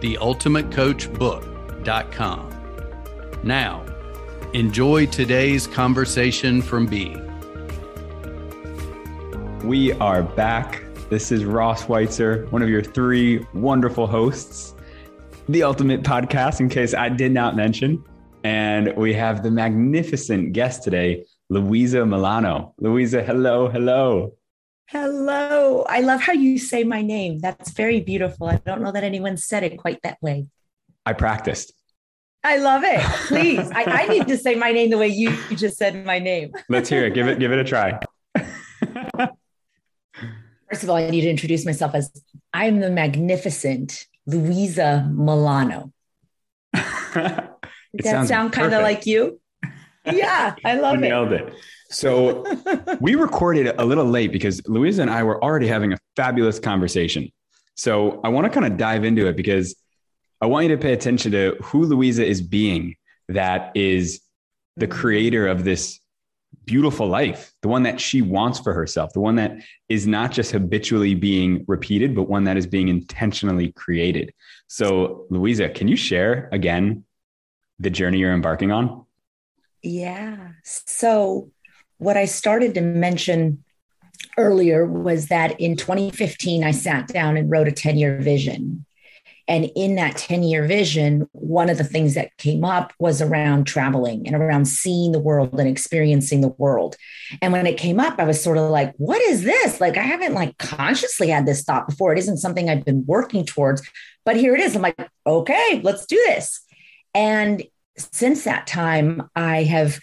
theultimatecoachbook.com. Now, enjoy today's conversation from B. We are back. This is Ross Weitzer, one of your three wonderful hosts, the Ultimate Podcast, in case I did not mention. And we have the magnificent guest today, Luisa Molano. Luisa, hello, hello. Hello. I love how you say my name. That's very beautiful. I don't know that anyone said it quite that way. I practiced. I love it. Please. I, I, need to say my name the way you, just said my name. Let's hear it. Give it, give it a try. First of all, I need to introduce myself as I'm the magnificent Luisa Molano. Does that sound kind of like you? Yeah, I love you it. Nailed it. So we recorded a little late because Luisa and I were already having a fabulous conversation. So I want to kind of dive into it because I want you to pay attention to who Luisa is being that is the mm-hmm. creator of this beautiful life, the one that she wants for herself, the one that is not just habitually being repeated, but one that is being intentionally created. So, Luisa, can you share again the journey you're embarking on? Yeah. So, what I started to mention earlier was that in 2015, I sat down and wrote a 10 year vision. And in that 10 year vision, one of the things that came up was around traveling and around seeing the world and experiencing the world. And when it came up, I was sort of like, what is this? Like, I haven't like consciously had this thought before. It isn't something I've been working towards, but here it is. I'm like, okay, let's do this. And since that time, I have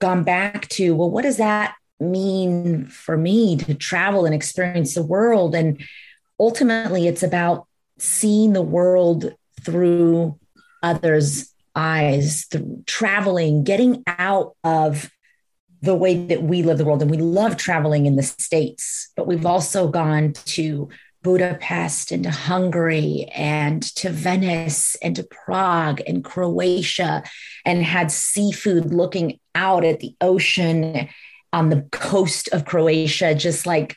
gone back to, well, what does that mean for me to travel and experience the world? And ultimately, it's about seeing the world through others' eyes, through traveling, getting out of the way that we live the world. And we love traveling in the States, but we've also gone to Budapest and to Hungary and to Venice and to Prague and Croatia and had seafood looking out at the ocean on the coast of Croatia, just like,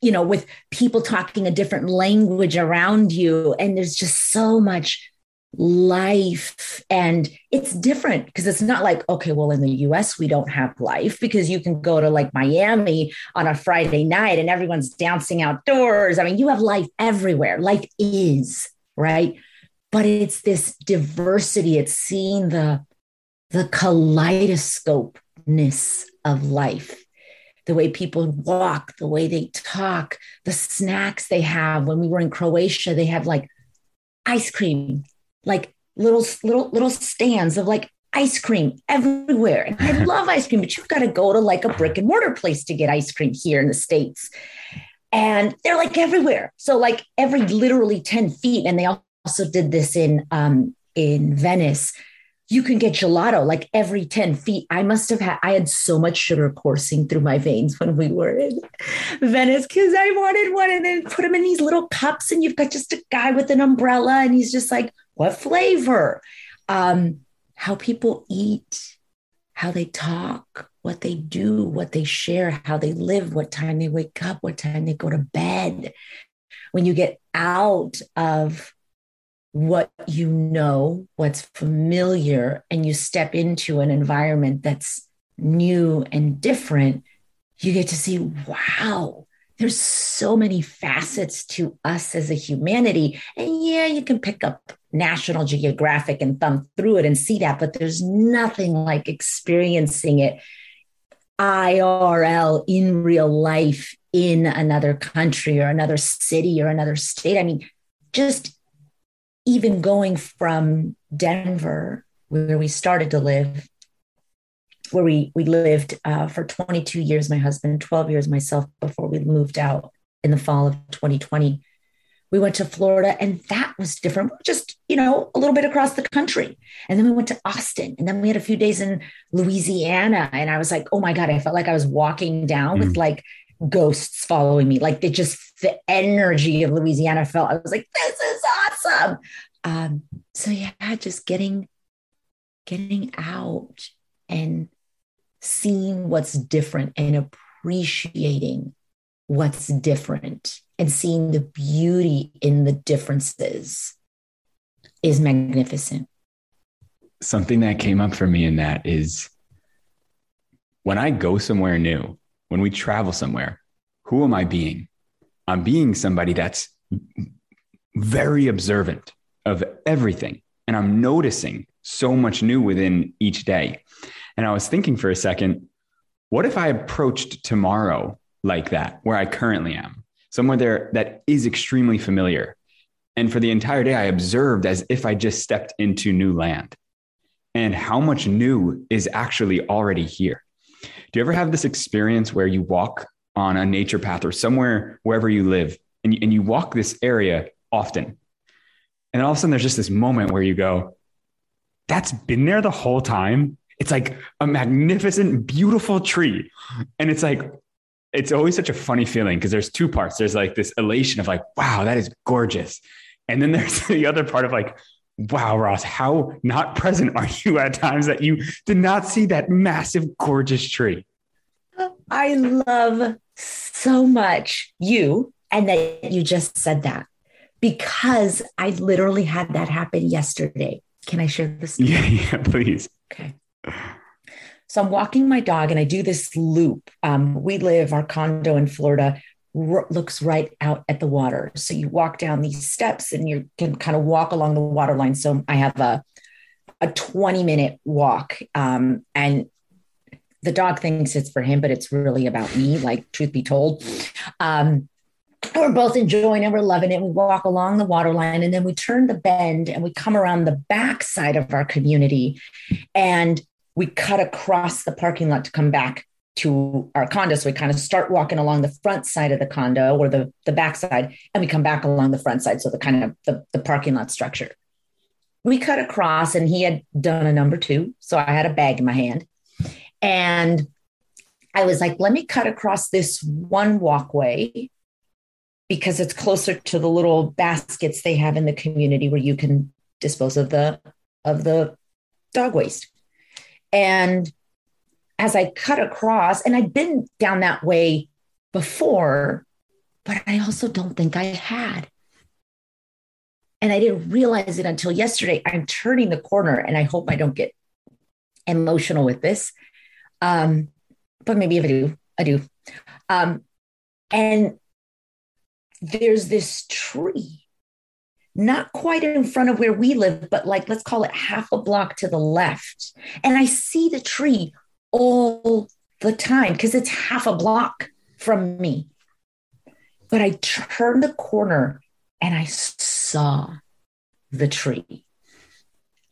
you know, with people talking a different language around you. And there's just so much life. And it's different because it's not like okay well in the US we don't have life because you can go to like Miami on a Friday night and everyone's dancing outdoors. I mean you have life everywhere. Life is right? But it's this diversity. It's seeing the the kaleidoscopeness of life. The way people walk the way they talk the snacks they have. When we were in Croatia they have like ice cream like little little little stands of like ice cream everywhere. And I love ice cream, but you've got to go to like a brick and mortar place to get ice cream here in the States. And they're like everywhere. So like every literally 10 feet. And they also did this in um in Venice you can get gelato like every 10 feet. I must have had, I had so much sugar coursing through my veins when we were in Venice because I wanted one and then put them in these little cups. And you've got just a guy with an umbrella and he's just like, what flavor? Um, how people eat, how they talk, what they do, what they share, how they live, what time they wake up, what time they go to bed. When you get out of what you know, what's familiar, and you step into an environment that's new and different, you get to see, wow, there's so many facets to us as a humanity. And yeah, you can pick up National Geographic and thumb through it and see that, but there's nothing like experiencing it IRL in real life in another country or another city or another state. I mean, just even going from Denver, where we started to live, where we we lived uh, for 22 years, my husband, 12 years myself before we moved out in the fall of 2020. We went to Florida and that was different. Just, you know, a little bit across the country. And then we went to Austin and then we had a few days in Louisiana. And I was like, oh my God, I felt like I was walking down mm. with like ghosts following me. Like they just, the energy of Louisiana felt, I was like, this is awesome. Um, so yeah, just getting, getting out and seeing what's different and appreciating what's different and seeing the beauty in the differences is magnificent. Something that came up for me in that is when I go somewhere new, when we travel somewhere, who am I being? I'm being somebody that's very observant of everything. And I'm noticing so much new within each day. And I was thinking for a second, what if I approached tomorrow like that, where I currently am, somewhere there that is extremely familiar. And for the entire day, I observed as if I just stepped into new land and how much new is actually already here. Do you ever have this experience where you walk on a nature path or somewhere, wherever you live, and you, and you walk this area often? And all of a sudden, there's just this moment where you go, that's been there the whole time. It's like a magnificent, beautiful tree. And it's like, it's always such a funny feeling because there's two parts. There's like this elation of like, wow, that is gorgeous. And then there's the other part of like, wow, Ross, how not present are you at times that you did not see that massive, gorgeous tree? I love so much you and that you just said that because I literally had that happen yesterday. Can I share this? Yeah, yeah, please. Okay. So I'm walking my dog and I do this loop. Um, we live, our condo in Florida r- looks right out at the water. So you walk down these steps and you can kind of walk along the water line. So I have a, a 20 minute walk. Um, and the dog thinks it's for him, but it's really about me, like truth be told. Um, we're both enjoying it. We're loving it. We walk along the water line and then we turn the bend and we come around the back side of our community. And we cut across the parking lot to come back to our condo. So we kind of start walking along the front side of the condo or the, the back side, and we come back along the front side. So the kind of the, the parking lot structure. We cut across, and he had done a number two. So I had a bag in my hand. And I was like, let me cut across this one walkway because it's closer to the little baskets they have in the community where you can dispose of the of the dog waste. And as I cut across, and I'd been down that way before, but I also don't think I had. And I didn't realize it until yesterday. I'm turning the corner, and I hope I don't get emotional with this. Um, but maybe if I do, I do. Um, and there's this tree not quite in front of where we live, but like let's call it half a block to the left. And I see the tree all the time because it's half a block from me. But I turned the corner and I saw the tree.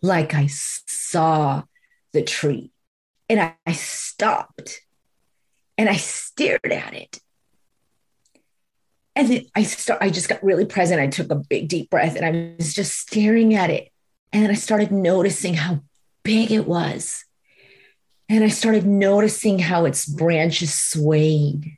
Like I saw the tree. And I, stopped and I stared at it and then I start, I just got really present. I took a big deep breath and I was just staring at it. And then I started noticing how big it was. And I started noticing how its branches swayed.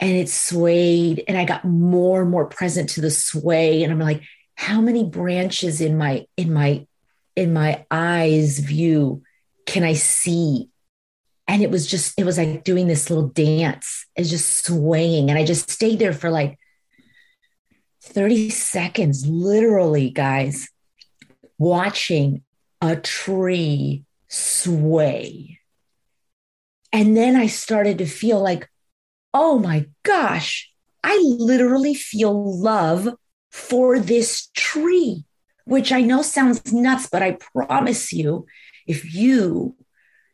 And it swayed. And I got more and more present to the sway. And I'm like, how many branches in my in my in my eyes view can I see and it was just it was like doing this little dance it's just swaying. And i just stayed there for like 30 seconds literally guys watching a tree sway. And then i started to feel like oh my gosh i literally feel love for this tree which i know sounds nuts but i promise you if you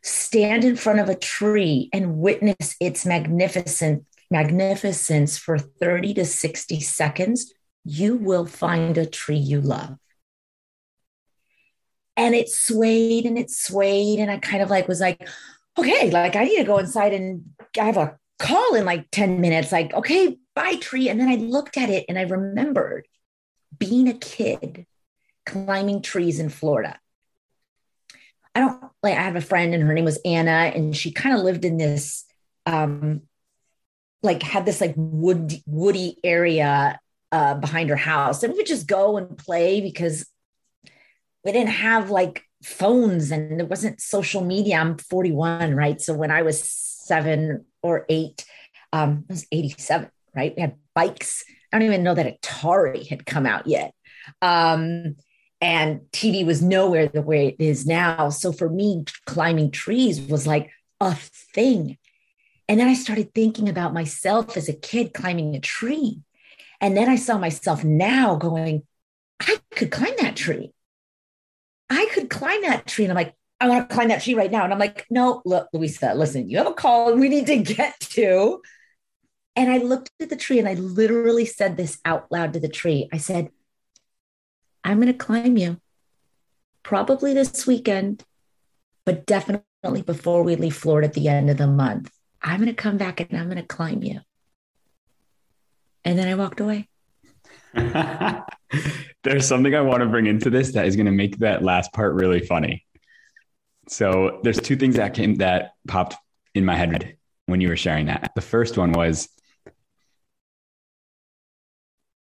stand in front of a tree and witness its magnificent magnificence for 30 to 60 seconds, you will find a tree you love. And it swayed and it swayed. And I kind of like was like, okay, like I need to go inside and I have a call in like 10 minutes. Like, okay, bye tree. And then I looked at it and I remembered being a kid climbing trees in Florida. I don't like, I have a friend and her name was Anna, and she kind of lived in this, um, like had this like wood, woody area uh, behind her house. And we would just go and play because we didn't have like phones and it wasn't social media. I'm 41, right? So when I was seven or eight, um, I was 87, right? We had bikes. I don't even know that Atari had come out yet. Um, and TV was nowhere the way it is now. So for me, climbing trees was like a thing. And then I started thinking about myself as a kid climbing a tree. And then I saw myself now going, I could climb that tree. I could climb that tree. And I'm like, I want to climb that tree right now. And I'm like, no, look, Luisa, listen, you have a call we need to get to. And I looked at the tree and I literally said this out loud to the tree. I said, I'm going to climb you probably this weekend, but definitely before we leave Florida at the end of the month. I'm going to come back and I'm going to climb you. And then I walked away. There's something I want to bring into this that is going to make that last part really funny. So there's two things that came that popped in my head when you were sharing that. The first one was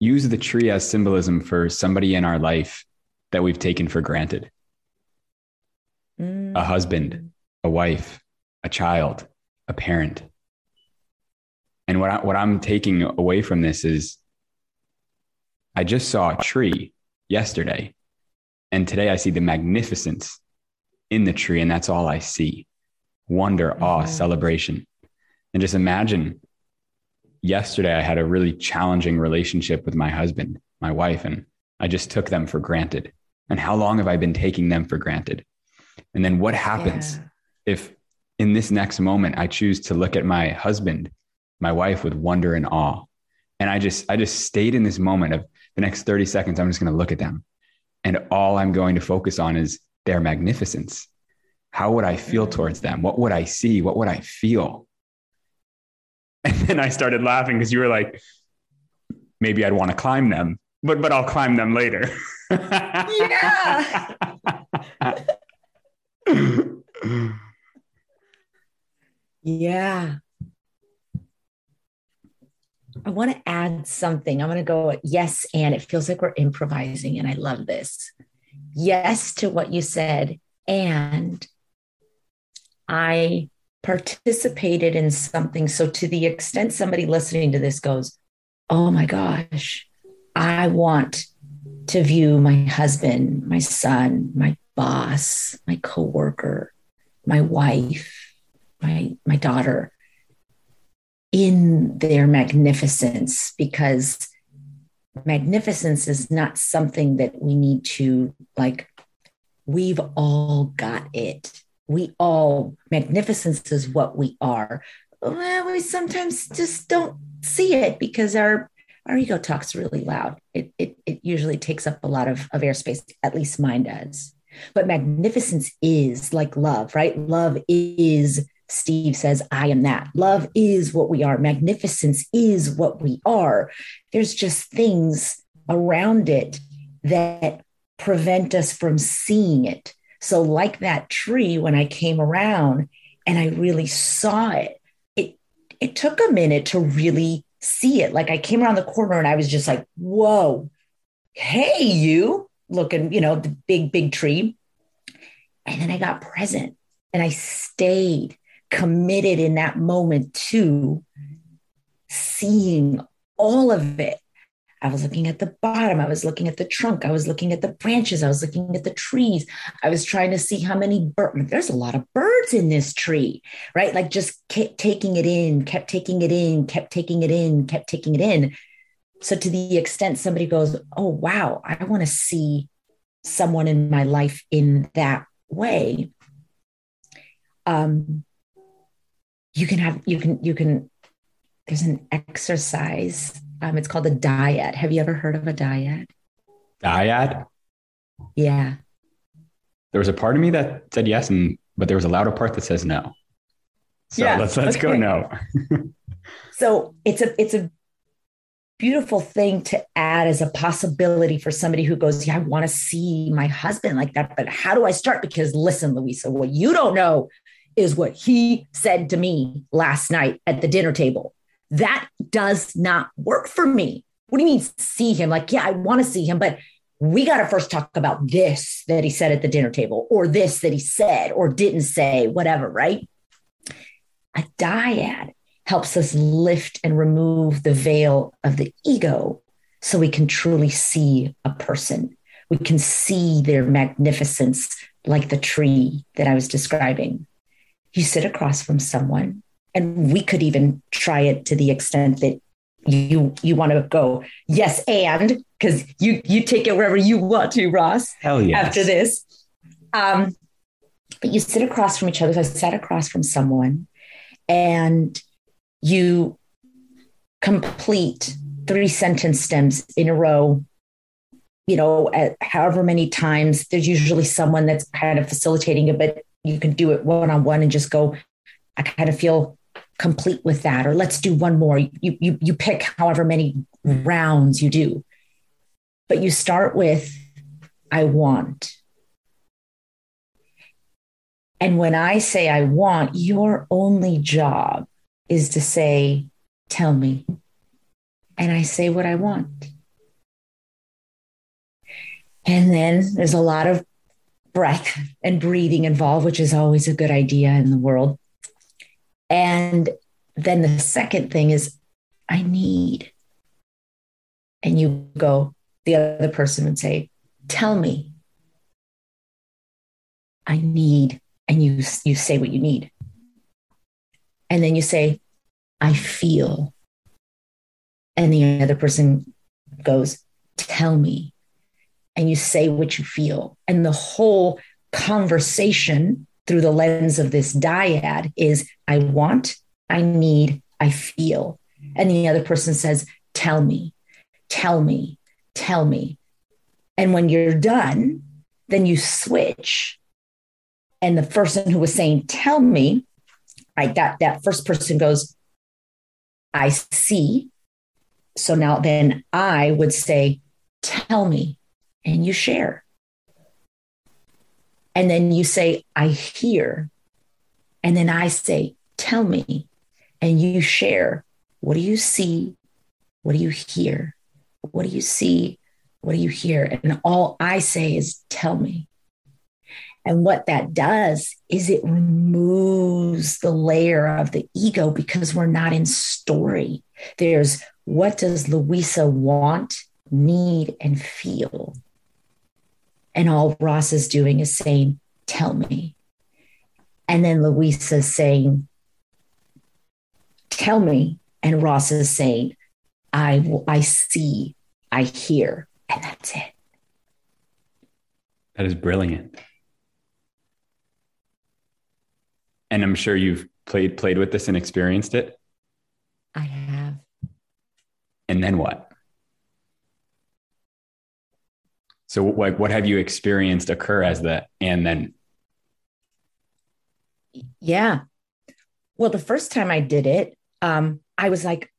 use the tree as symbolism for somebody in our life that we've taken for granted. Mm. A husband, a wife, a child, a parent. And what, I, what I'm taking away from this is I just saw a tree yesterday. And today I see the magnificence in the tree. And that's all I see wonder, mm-hmm. awe, celebration. And just imagine yesterday I had a really challenging relationship with my husband, my wife, and I just took them for granted. And how long have I been taking them for granted? And then what happens yeah. if in this next moment I choose to look at my husband, my wife with wonder and awe? And I just I just stayed in this moment of the next 30 seconds, I'm just going to look at them. And all I'm going to focus on is their magnificence. How would I feel mm. towards them? What would I see? What would I feel? And then I started laughing because you were like, maybe I'd want to climb them, but but I'll climb them later. yeah. yeah. I want to add something. I'm going to go yes, and it feels like we're improvising, and I love this. Yes to what you said, and I participated in something. So, to the extent somebody listening to this goes, Oh my gosh, I want to view my husband, my son, my boss, my coworker, my wife, my, my daughter in their magnificence because magnificence is not something that we need to like we've all got it we all magnificence is what we are well, we sometimes just don't see it because our our ego talks really loud it, it it usually takes up a lot of, of airspace at least mine does but magnificence is like love right love is Steve says, I am that. Love is what we are. Magnificence is what we are. There's just things around it that prevent us from seeing it. So, like that tree, when I came around and I really saw it, it, it took a minute to really see it. Like I came around the corner and I was just like, whoa, hey, you looking, you know, the big, big tree. And then I got present and I stayed committed in that moment to seeing all of it. I was looking at the bottom. I was looking at the trunk. I was looking at the branches. I was looking at the trees. I was trying to see how many birds. There's a lot of birds in this tree, right? Like just kept taking it in, kept taking it in, kept taking it in, kept taking it in. So, to the extent somebody goes, Oh, wow, I want to see someone in my life in that way. Um, you can have you can you can there's an exercise um, it's called a dyad have you ever heard of a dyad dyad yeah there was a part of me that said yes and but there was a louder part that says no so yeah, let's let's okay. go no so it's a it's a beautiful thing to add as a possibility for somebody who goes, Yeah, I want to see my husband like that. But how do I start? Because listen, Luisa, what you don't know is what he said to me last night at the dinner table. That does not work for me. What do you mean see him? Like, yeah, I want to see him, but we got to first talk about this that he said at the dinner table, or this that he said or didn't say, whatever, right? A dyad helps us lift and remove the veil of the ego so we can truly see a person. We can see their magnificence, like the tree that I was describing. You sit across from someone, and we could even try it to the extent that you you want to go yes and because you you take it wherever you want to ross hell yes. after this. Um but you sit across from each other. So i sat across from someone and you complete three sentence stems in a row you know at however many times. There's usually someone that's kind of facilitating it but you can do it one on one and just go i kind of feel complete with that or let's do one more you you you pick however many mm-hmm. rounds you do but you start with i want and when i say i want your only job is to say, Tell me. And I say what I want. And then there's a lot of breath and breathing involved, which is always a good idea in the world. And then the second thing is, I need. And you go, the other person would say, Tell me. I need. And you, you say what you need. And then you say, I feel. And the other person goes, Tell me. And you say what you feel. And the whole conversation through the lens of this dyad is I want, I need, I feel. And the other person says, Tell me, tell me, tell me. And when you're done, then you switch. And the person who was saying, Tell me, right? That, that first person goes, I see. So now then I would say, tell me, and you share. And then you say, I hear. And then I say, tell me, and you share. What do you see? What do you hear? What do you see? What do you hear? And all I say is, tell me. And what that does is it removes the layer of the ego because we're not in story. There's what does Luisa want, need, and feel? And all Ross is doing is saying, Tell me. And then Luisa's saying, Tell me. And Ross is saying, I, I see, I hear. And that's it. That is brilliant. And I'm sure you've played played with this and experienced it. I have. And then what? So like what have you experienced occur as the and then Yeah. Well, the first time I did it, um, I was like,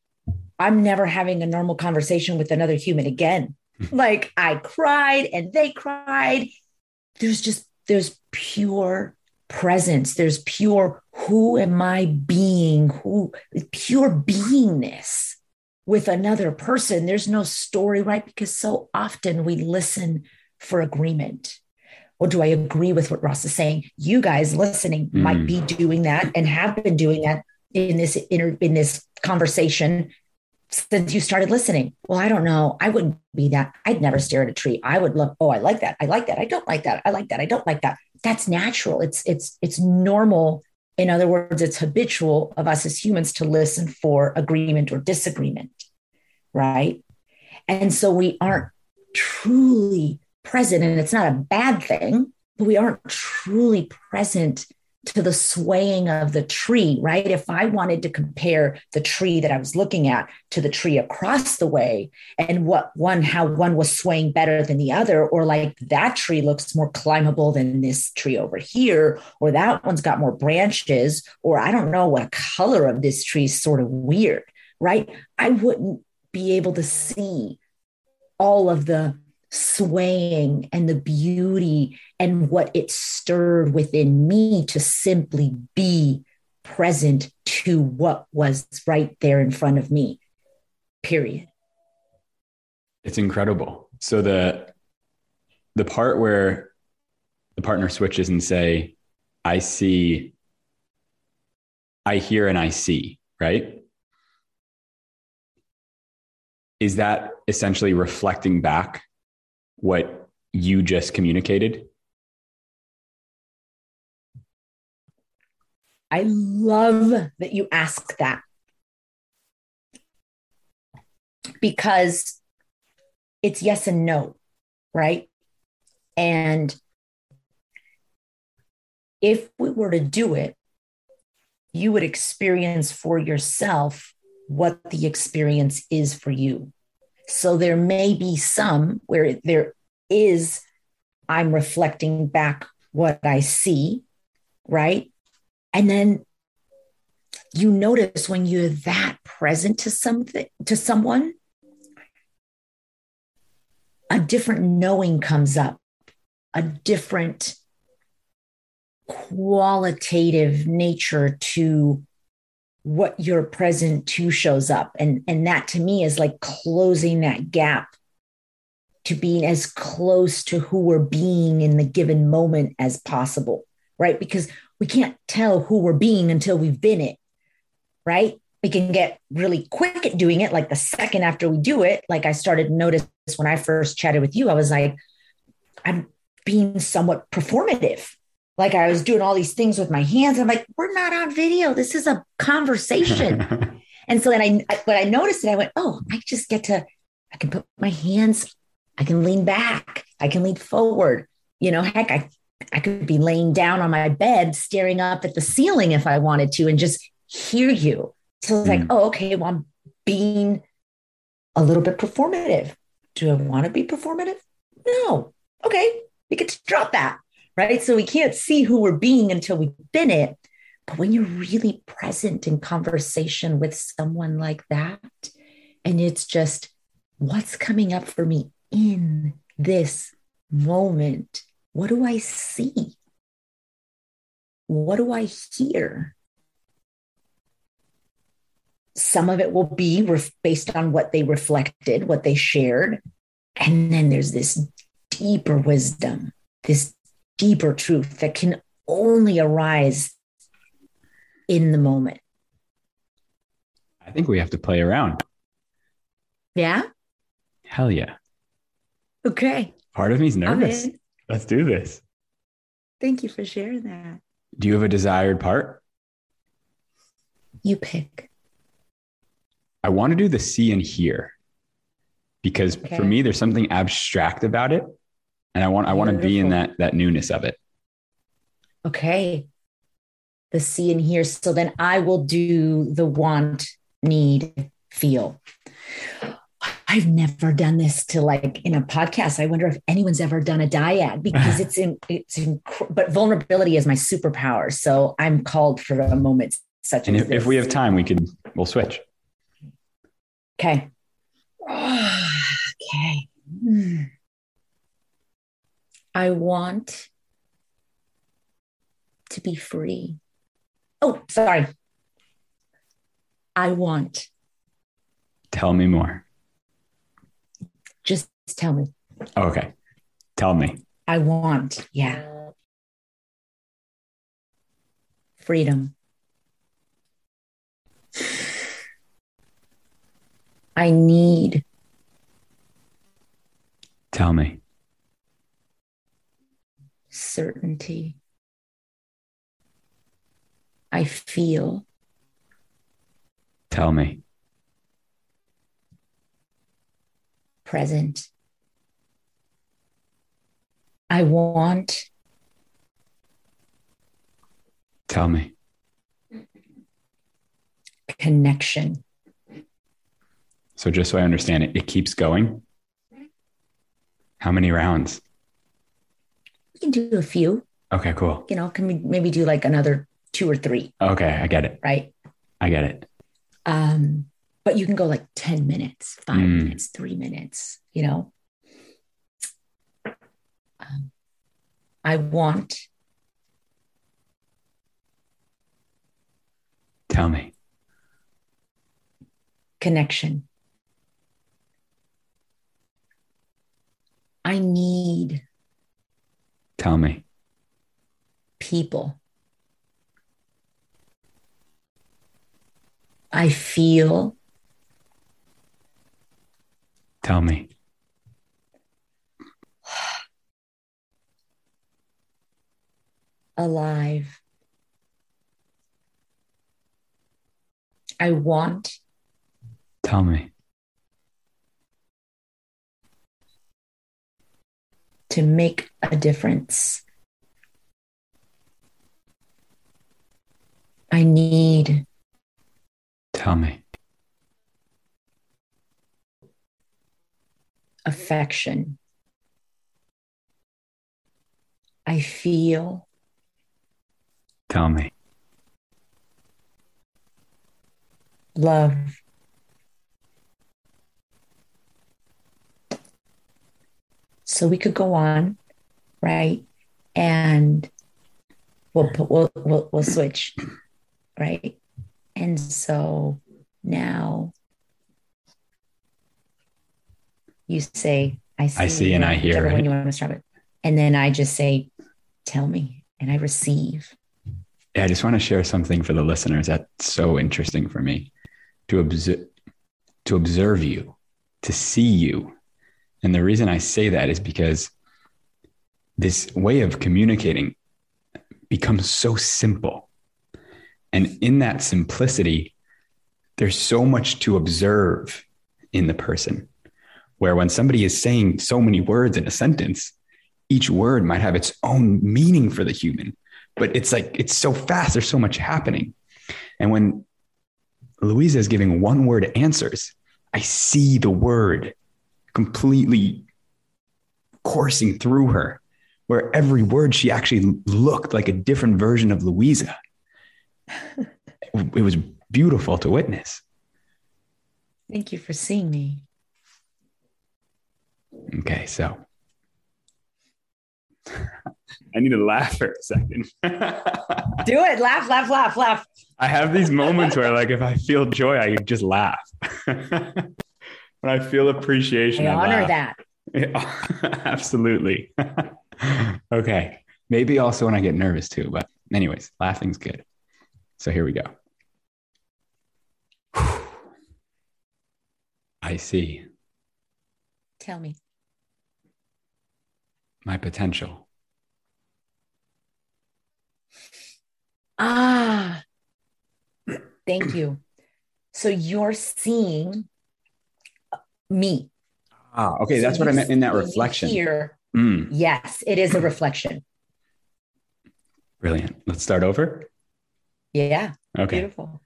I'm never having a normal conversation with another human again. like I cried and they cried. There's just there's pure presence there's pure who am i being who pure beingness with another person there's no story right because so often we listen for agreement or do i agree with what ross is saying you guys listening mm. might be doing that and have been doing that in this inter, in this conversation since you started listening. Well, I don't know. I wouldn't be that. I'd never stare at a tree. I would look, oh, I like that. I like that. I don't like that. I like that. I don't like that that's natural. It's it's it's normal. In other words, it's habitual of us as humans to listen for agreement or disagreement, right? And so we aren't truly present, and it's not a bad thing, but we aren't truly present to the swaying of the tree, right? If I wanted to compare the tree that I was looking at to the tree across the way and what one, how one was swaying better than the other, or like that tree looks more climbable than this tree over here, or that one's got more branches, or I don't know what color of this tree is sort of weird, right? I wouldn't be able to see all of the swaying and the beauty and what it stirred within me to simply be present to what was right there in front of me. Period. It's incredible. So the the part where the partner switches and say, I see, I hear and I see, right? Is that essentially reflecting back what you just communicated? I love that you ask that because it's yes and no, right? And if we were to do it, you would experience for yourself what the experience is for you. So there may be some where there is, I'm reflecting back what I see, right? And then you notice when you're that present to something, to someone, a different knowing comes up, a different qualitative nature to what you're present to shows up. And and that to me is like closing that gap to being as close to who we're being in the given moment as possible right? Because we can't tell who we're being until we've been it right? We can get really quick at doing it like the second after we do it. Like i started to notice when i first chatted with you i was like i'm being somewhat performative like I was doing all these things with my hands. I'm like, we're not on video. This is a conversation. and so then I, but I noticed it. I went, oh, I just get to, I can put my hands, I can lean back, I can lean forward. You know, heck, I, I could be laying down on my bed, staring up at the ceiling if I wanted to, and just hear you. So it's mm. like, oh, okay, well, I'm being a little bit performative. Do I want to be performative? No. Okay, we get to drop that right? So we can't see who we're being until we've been it. But when you're really present in conversation with someone like that, and it's just what's coming up for me in this moment, what do I see? What do I hear? Some of it will be ref- based on what they reflected, what they shared. And then there's this deeper wisdom, this deeper truth that can only arise in the moment. I think we have to play around. Yeah? Hell yeah. Okay. Part of me's nervous. Let's do this. Thank you for sharing that. Do you have a desired part? You pick. I want to do the see and hear because okay. for me, there's something abstract about it and I want I want to be in that that newness of it. Okay. The see and hear. So then I will do the want, need, feel. I've never done this to like in a podcast. I wonder if anyone's ever done a dyad because it's in it's in, but vulnerability is my superpower. So I'm called for a moment such and as if, if we have time, we can we'll switch. Okay. okay. Hmm. I want to be free. Oh, sorry. I want. Tell me more. Just tell me. Okay. Tell me. I want. Yeah. Freedom. I need. Tell me certainty. I feel. Tell me. Present. I want. Tell me. Connection. So, just so I understand it, it keeps going. How many rounds? Can do a few. Okay, cool. You know, can we maybe do like another two or three? Okay, I get it. Right. I get it. Um, but you can go like 10 minutes, five Mm. minutes, three minutes, you know. Um, I want Tell me. connection. I need Tell me. people. I feel Tell me. alive. I want Tell me. To make a difference. I need Tell me. affection. I feel Tell me. love. So we could go on, right? And we'll put, we'll, we'll, we'll switch, right? And so now you say, I see, I see and I hear, one you want to start it, And then I just say, tell me, and I receive. Yeah, I just want to share something for the listeners that's so interesting for me to observe to observe you, to see you. And the reason I say that is because this way of communicating becomes so simple. And in that simplicity, there's so much to observe in the person. Where when somebody is saying so many words in a sentence, each word might have its own meaning for the human but it's like it's so fast there's so much happening and when luisa is giving one word answers i see the word completely coursing through her where every word she actually looked like a different version of luisa it was beautiful to witness Thank you for seeing me. okay so i need to laugh for a second Do it. Laugh, laugh, laugh, laugh. I have these moments where, like, if I feel joy, I just laugh. when I feel appreciation, I honor laugh. that. Absolutely. okay. Maybe also when I get nervous too, but anyways, laughing's good. So here we go. I see Tell me. my potential. Ah, thank you. So you're seeing me. Ah, okay. So That's what I meant in that reflection. Here, Mm, yes, it is a reflection. brilliant. Let's start over. Yeah, Okay. beautiful.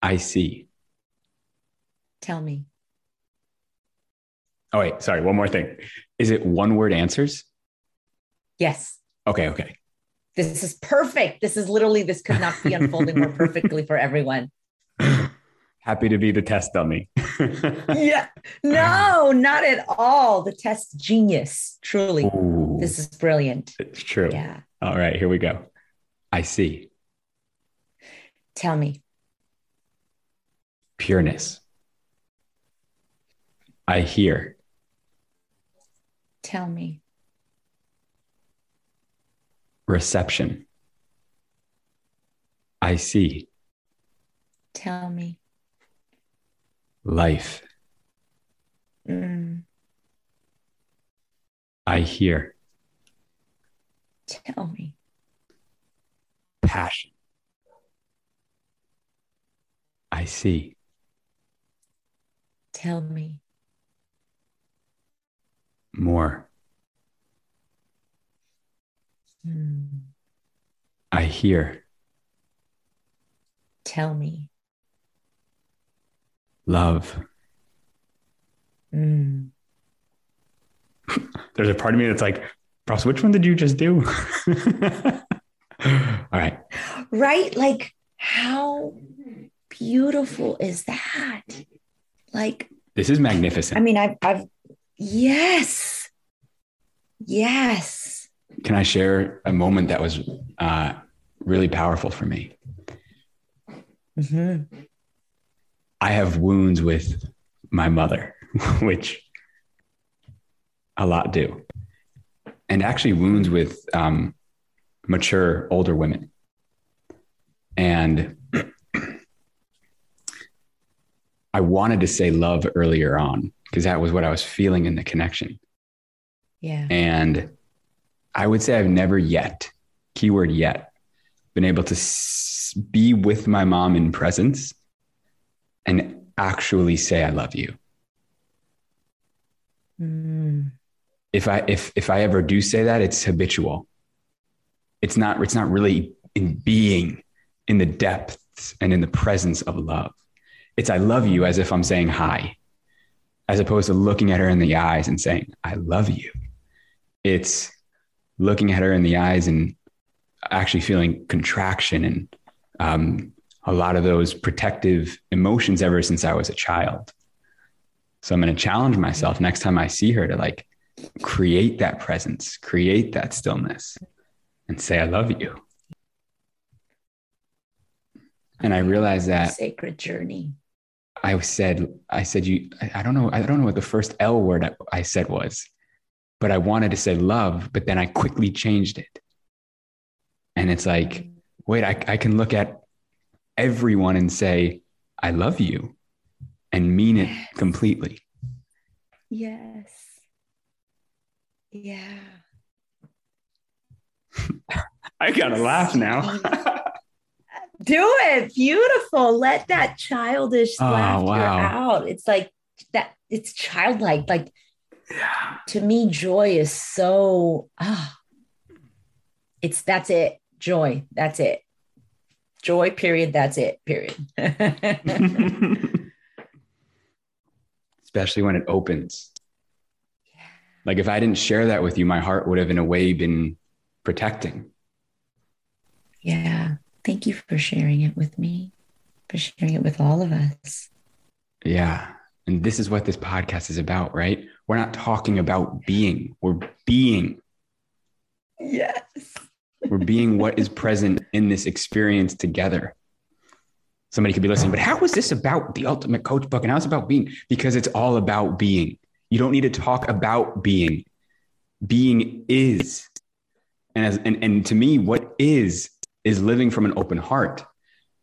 I see. Tell me. Oh, wait. Sorry. One more thing. Is it one word answers? Yes, Okay. Okay. this is perfect. This is literally, this could not be unfolding more perfectly for everyone. Happy to be the test dummy. Yeah, no, not at all. The test genius, truly. Ooh, This is brilliant. it's true. Yeah, All right, here we go. I see tell me. pureness. I hear Tell me. reception. I see Tell me. Life. Mm, I hear tell me. passion. I see Tell me. more. Mm, I hear tell me. Love. Mm. There's a part of me that's like, Ross, which one did you just do? All right. Right? Like how beautiful is that? Like, this is magnificent. I mean, I've, I've, yes, yes. Can I share a moment that was uh, really powerful for me? Mm-hmm. I have wounds with my mother, which a lot do, and actually wounds with um, mature older women. And I wanted to say love earlier on because that was what I was feeling in the connection. Yeah. And I would say I've never yet, keyword yet, been able to be with my mom in presence and actually say I love you. Mm. If I if if I ever do say that, it's habitual. It's not it's not really in being in the depths and in the presence of love. It's I love you as if I'm saying hi, as opposed to looking at her in the eyes and saying, I love you. It's looking at her in the eyes and actually feeling contraction and um, a lot of those protective emotions ever since I was a child. So I'm going to challenge myself next time I see her to like create that presence, create that stillness, and say, I love you. And I realized that sacred journey. I said, I said, you, I don't know, I don't know what the first L word I said was, but I wanted to say love, but then I quickly changed it. And it's like, wait, I, I can look at everyone and say, I love you and mean it yes. completely. Yes. Yeah. I gotta laugh now. Do it. Beautiful. Let that childish oh, laughter wow. out. It's like that, it's childlike. Like yeah. to me, joy is so ah. It's that's it. Joy. That's it. Joy, period. That's it. Period. Especially when it opens. Yeah. Like if I didn't share that with you, my heart would have in a way been protecting. Yeah. Thank you for sharing it with me, for sharing it with all of us. Yeah. And this is what this podcast is about, right? We're not talking about being, we're being. Yes. We're being what is present in this experience together. Somebody could be listening, but how is this about the ultimate coach book? And how is it about being? Because it's all about being. You don't need to talk about being. Being is. And as and, and to me, what is is living from an open heart.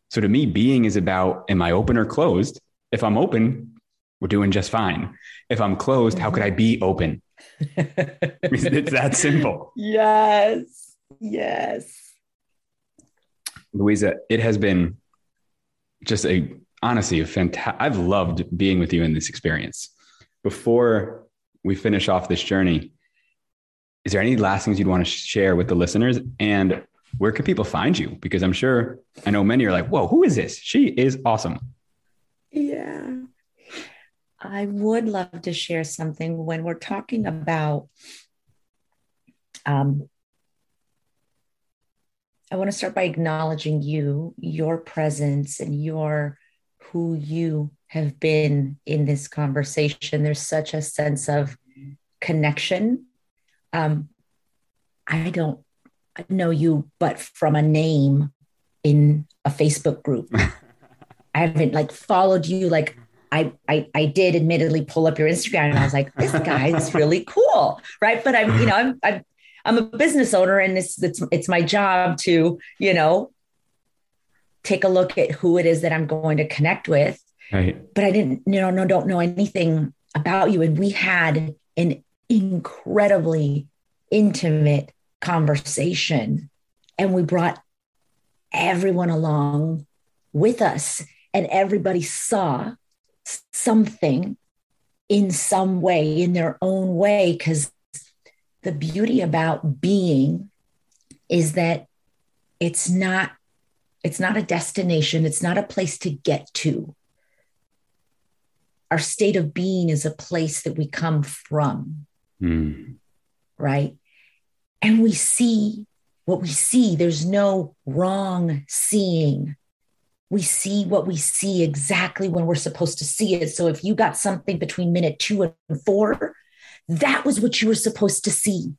So to me, being is about am I open or closed? If I'm open, we're doing just fine. If I'm closed, how could I be open? it's that simple. Yes. Yes. Luisa, it has been just a honestly a fantastic. I've loved being with you in this experience. Before we finish off this journey, is there any last things you'd want to share with the listeners? And where can people find you? Because I'm sure I know many are like, whoa, who is this? She is awesome. Yeah. I would love to share something when we're talking about um, I want to start by acknowledging you, your presence, and your who you have been in this conversation. There's such a sense of connection. Um, I don't know you but from a name in a Facebook group. I haven't like followed you like I, I I did admittedly pull up your Instagram and I was like, this guy is really cool. Right. But I'm, you know, I'm I'm I'm a business owner and it's it's it's my job to, you know, take a look at who it is that I'm going to connect with. Right. But I didn't, you know, no, don't know anything about you. And we had an incredibly intimate conversation and we brought everyone along with us and everybody saw something in some way in their own way because the beauty about being is that it's not it's not a destination it's not a place to get to our state of being is a place that we come from mm. right and we see what we see. There's no wrong seeing. we see what we see exactly when we're supposed to see it. So if you got something between minute two and four, that was what you were supposed to see.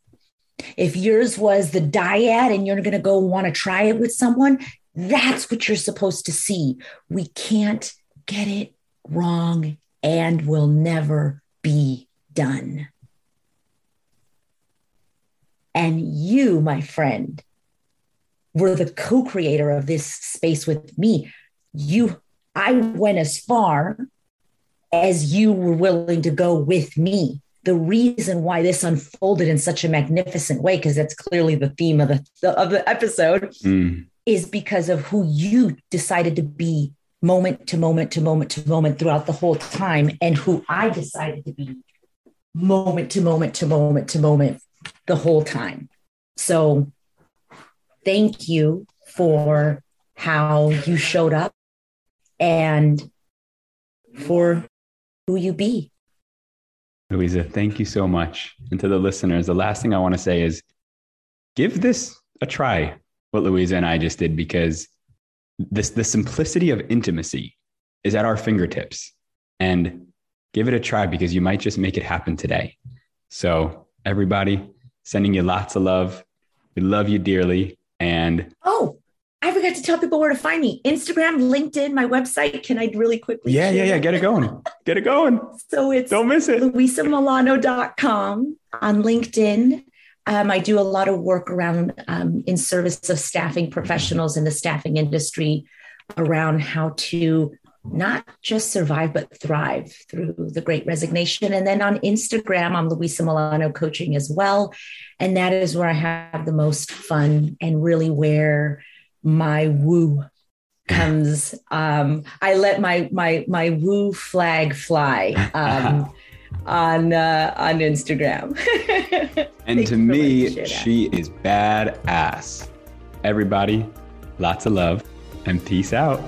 If yours was the dyad and you're going to go want to try it with someone, that's what you're supposed to see. We can't get it wrong and will never be done. And you, my friend, were the co-creator of this space with me. You, I went as far as you were willing to go with me. The reason why this unfolded in such a magnificent way, because that's clearly the theme of the of the episode, mm. is because of who you decided to be moment to moment to moment to moment throughout the whole time, and who I decided to be moment to moment to moment to moment the whole time. So thank you for how you showed up and for who you be. Luisa, thank you so much. And to the listeners, the last thing I want to say is give this a try, what Luisa and I just did, because this the simplicity of intimacy is at our fingertips. And give it a try because you might just make it happen today. So, everybody, sending you lots of love. We love you dearly. And oh, I forgot to tell people where to find me Instagram, LinkedIn, my website. Can I really quickly? Yeah, yeah, yeah. Get it going. Get it going. so it's don't miss it. LuisaMolano.com on LinkedIn. Um, I do a lot of work around um, in service of staffing professionals in the staffing industry around how to not just survive, but thrive through the great resignation. And then on Instagram, I'm Luisa Molano coaching as well. And that is where I have the most fun and really where my woo comes. Um, I let my my my woo flag fly um, on uh, on Instagram. and to me, she is badass. Everybody, lots of love and peace out.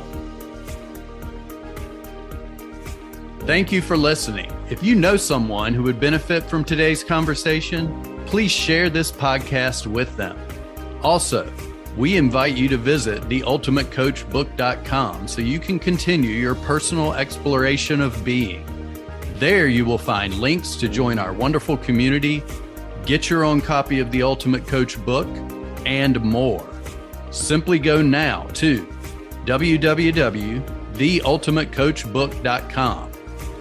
Thank you for listening. If you know someone who would benefit from today's conversation, please share this podcast with them. Also, we invite you to visit theultimatecoachbook.com so you can continue your personal exploration of being. There you will find links to join our wonderful community, get your own copy of the Ultimate Coach book, and more. Simply go now to www.theultimatecoachbook.com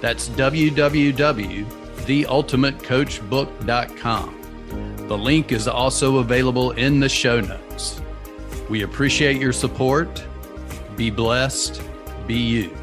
that's www.theultimatecoachbook.com. The link is also available in the show notes. We appreciate your support. Be blessed. Be you.